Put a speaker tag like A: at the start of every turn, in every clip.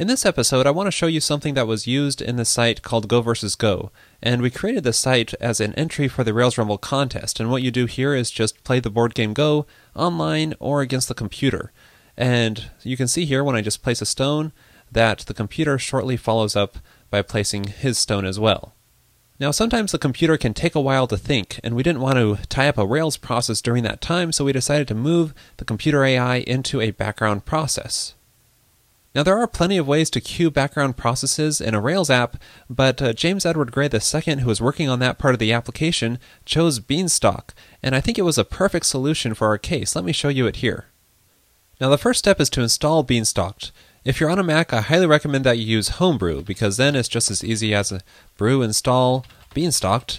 A: In this episode, I want to show you something that was used in the site called Go versus Go, and we created the site as an entry for the Rails Rumble contest. And what you do here is just play the board game Go online or against the computer. And you can see here when I just place a stone that the computer shortly follows up by placing his stone as well. Now, sometimes the computer can take a while to think, and we didn't want to tie up a Rails process during that time, so we decided to move the computer AI into a background process. Now, there are plenty of ways to queue background processes in a Rails app, but uh, James Edward Gray II, who was working on that part of the application, chose Beanstalk, and I think it was a perfect solution for our case. Let me show you it here. Now, the first step is to install Beanstalk. If you're on a Mac, I highly recommend that you use Homebrew, because then it's just as easy as a brew install Beanstalk.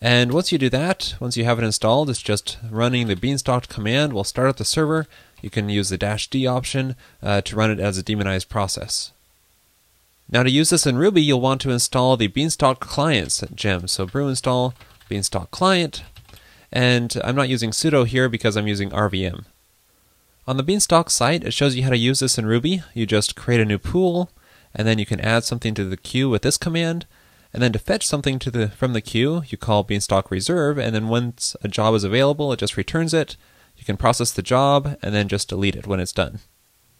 A: And once you do that, once you have it installed, it's just running the Beanstalk command will start up the server you can use the dash D option uh, to run it as a daemonized process. Now to use this in Ruby, you'll want to install the Beanstalk clients gem. So brew install Beanstalk client, and I'm not using sudo here because I'm using RVM. On the Beanstalk site, it shows you how to use this in Ruby. You just create a new pool, and then you can add something to the queue with this command. And then to fetch something the from the queue, you call Beanstalk reserve, and then once a job is available, it just returns it. You can process the job and then just delete it when it's done.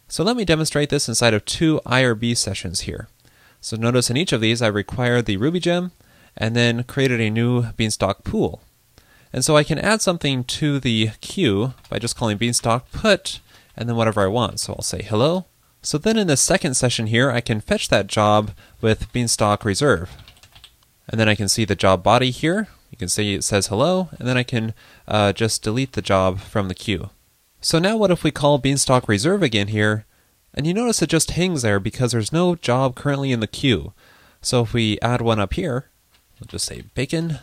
A: So let me demonstrate this inside of two IRB sessions here. So notice in each of these I required the Ruby gem and then created a new Beanstalk pool. And so I can add something to the queue by just calling Beanstalk put and then whatever I want. So I'll say hello. So then in the second session here, I can fetch that job with Beanstalk reserve. And then I can see the job body here, you can see it says hello, and then I can uh, just delete the job from the queue. So now what if we call Beanstalk Reserve again here, and you notice it just hangs there because there's no job currently in the queue. So if we add one up here, we'll just say bacon,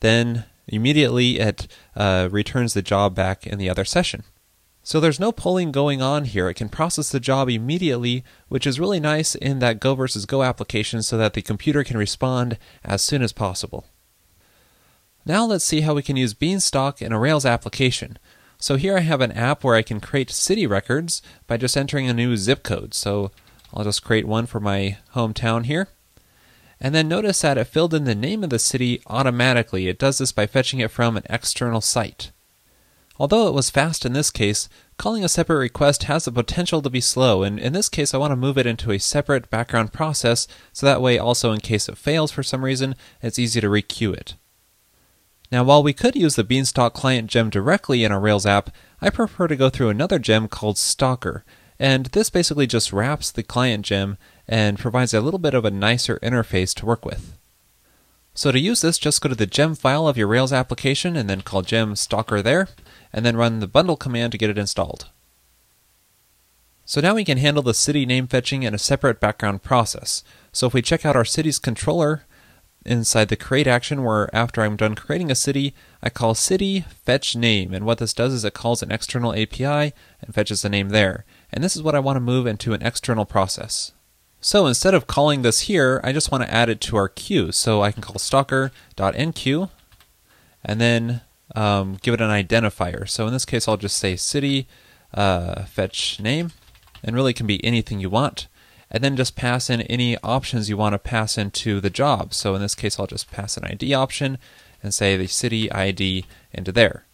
A: then immediately it uh, returns the job back in the other session. So there's no polling going on here. It can process the job immediately, which is really nice in that Go versus Go application so that the computer can respond as soon as possible. Now let's see how we can use Beanstalk in a Rails application. So here I have an app where I can create city records by just entering a new zip code. So I'll just create one for my hometown here. And then notice that it filled in the name of the city automatically. It does this by fetching it from an external site. Although it was fast in this case, calling a separate request has the potential to be slow, and in this case I want to move it into a separate background process, so that way also in case it fails for some reason, it's easy to requeue it. Now, while we could use the Beanstalk client gem directly in our Rails app, I prefer to go through another gem called Stalker. And this basically just wraps the client gem and provides a little bit of a nicer interface to work with. So to use this, just go to the gem file of your Rails application and then call gem stalker there, and then run the bundle command to get it installed. So now we can handle the city name fetching in a separate background process. So if we check out our city's controller, inside the create action where after I'm done creating a city, I call city fetch name. And what this does is it calls an external API and fetches the name there. And this is what I want to move into an external process. So instead of calling this here, I just want to add it to our queue. So I can call stalker.enqueue and then um, give it an identifier. So in this case, I'll just say city uh, fetch name, and really can be anything you want and then just pass in any options you want to pass into the job. So in this case, I'll just pass an ID option and say the city ID into there.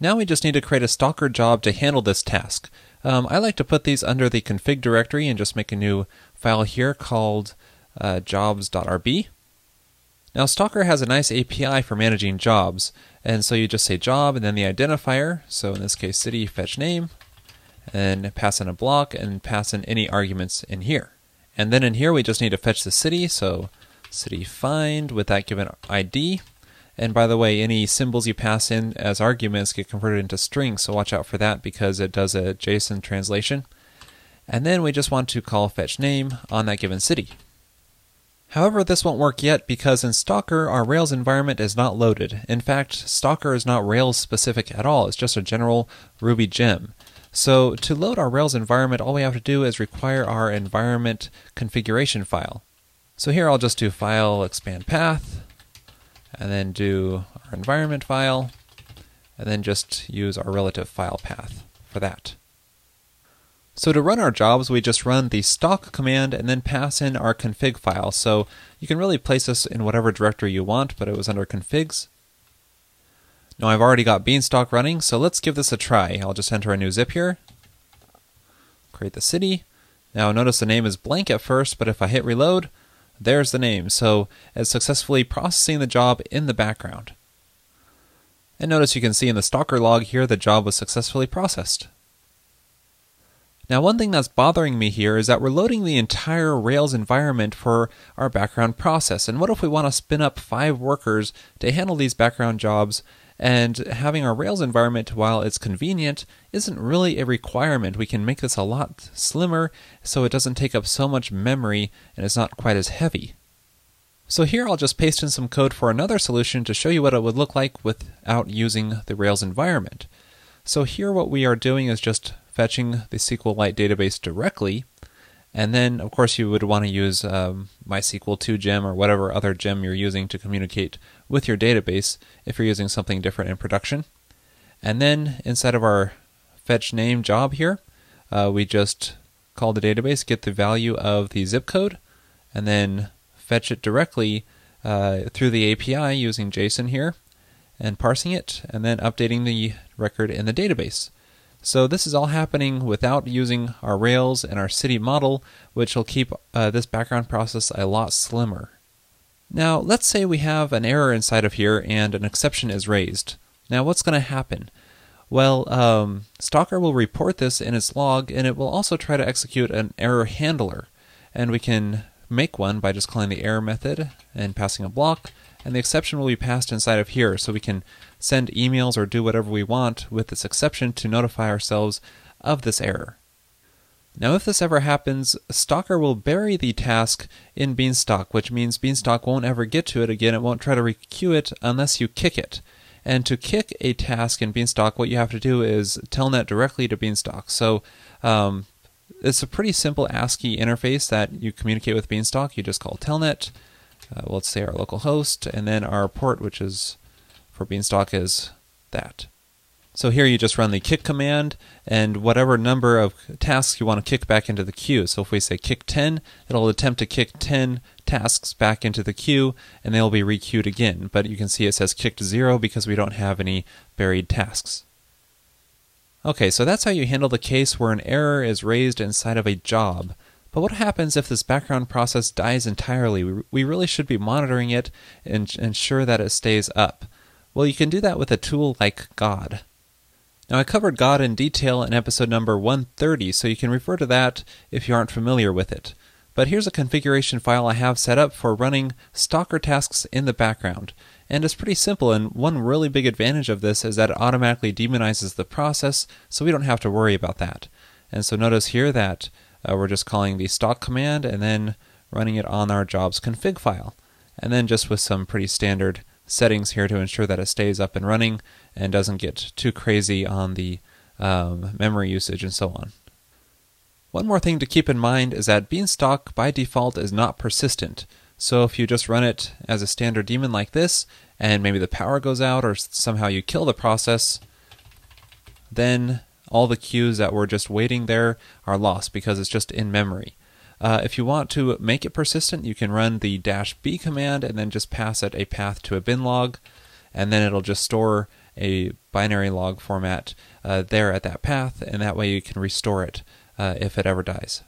A: Now we just need to create a Stalker job to handle this task. Um, I like to put these under the config directory and just make a new file here called uh, jobs.rb. Now Stalker has a nice API for managing jobs, and so you just say job and then the identifier, so in this case city fetch name, and pass in a block and pass in any arguments in here. And then in here we just need to fetch the city, so city find with that given ID. And by the way, any symbols you pass in as arguments get converted into strings, so watch out for that because it does a JSON translation. And then we just want to call fetch name on that given city. However, this won't work yet because in Stalker, our Rails environment is not loaded. In fact, Stalker is not Rails specific at all, it's just a general Ruby gem. So to load our Rails environment, all we have to do is require our environment configuration file. So here I'll just do file expand path, and then do our environment file, and then just use our relative file path for that. So to run our jobs, we just run the stalk command and then pass in our config file. So you can really place this in whatever directory you want, but it was under configs. Now I've already got Beanstalk running, so let's give this a try. I'll just enter a new zip here, create the city. Now notice the name is blank at first, but if I hit reload, there's the name. So it's successfully processing the job in the background. And notice you can see in the Stalker log here the job was successfully processed. Now one thing that's bothering me here is that we're loading the entire Rails environment for our background process. And what if we want to spin up five workers to handle these background jobs and having our Rails environment, while it's convenient, isn't really a requirement. We can make this a lot slimmer so it doesn't take up so much memory and it's not quite as heavy. So here I'll just paste in some code for another solution to show you what it would look like without using the Rails environment. So here what we are doing is just fetching the SQLite database directly and then, of course, you would want to use um, MySQL 2 gem or whatever other gem you're using to communicate with your database if you're using something different in production. And then inside of our fetch name job here, uh, we just call the database, get the value of the zip code, and then fetch it directly uh, through the API using JSON here and parsing it, and then updating the record in the database. So this is all happening without using our Rails and our city model, which will keep uh, this background process a lot slimmer. Now, let's say we have an error inside of here and an exception is raised. Now, what's going to happen? Well, um, Stalker will report this in its log, and it will also try to execute an error handler. And we can make one by just calling the error method and passing a block, and the exception will be passed inside of here so we can send emails or do whatever we want with this exception to notify ourselves of this error. Now, if this ever happens, Stalker will bury the task in Beanstalk, which means Beanstalk won't ever get to it again. It won't try to requeue it unless you kick it. And to kick a task in Beanstalk, what you have to do is telnet directly to Beanstalk. So um, it's a pretty simple ASCII interface that you communicate with Beanstalk. You just call telnet, uh, let's say our local host, and then our port, which is for Beanstalk, is that. So here you just run the kick command and whatever number of tasks you want to kick back into the queue. So if we say kick 10, it'll attempt to kick 10 tasks back into the queue and they'll be requeued again. But you can see it says kicked 0 because we don't have any buried tasks. Okay, so that's how you handle the case where an error is raised inside of a job. But what happens if this background process dies entirely? We really should be monitoring it and ensure that it stays up. Well, you can do that with a tool like God. Now, I covered God in detail in episode number 130, so you can refer to that if you aren't familiar with it. But here's a configuration file I have set up for running Stalker tasks in the background. And it's pretty simple, and one really big advantage of this is that it automatically daemonizes the process, so we don't have to worry about that. And so notice here that uh, we're just calling the stalk command and then running it on our jobs config file. And then just with some pretty standard settings here to ensure that it stays up and running and doesn't get too crazy on the um, memory usage and so on. One more thing to keep in mind is that Beanstalk by default is not persistent. So if you just run it as a standard daemon like this, and maybe the power goes out or somehow you kill the process, then all the queues that were just waiting there are lost because it's just in memory. Uh, if you want to make it persistent, you can run the dash b command and then just pass it a path to a bin log, and then it'll just store a binary log format uh, there at that path, and that way you can restore it uh, if it ever dies.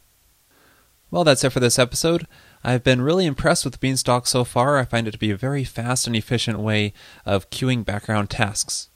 A: Well, that's it for this episode. I've been really impressed with Beanstalk so far. I find it to be a very fast and efficient way of queuing background tasks.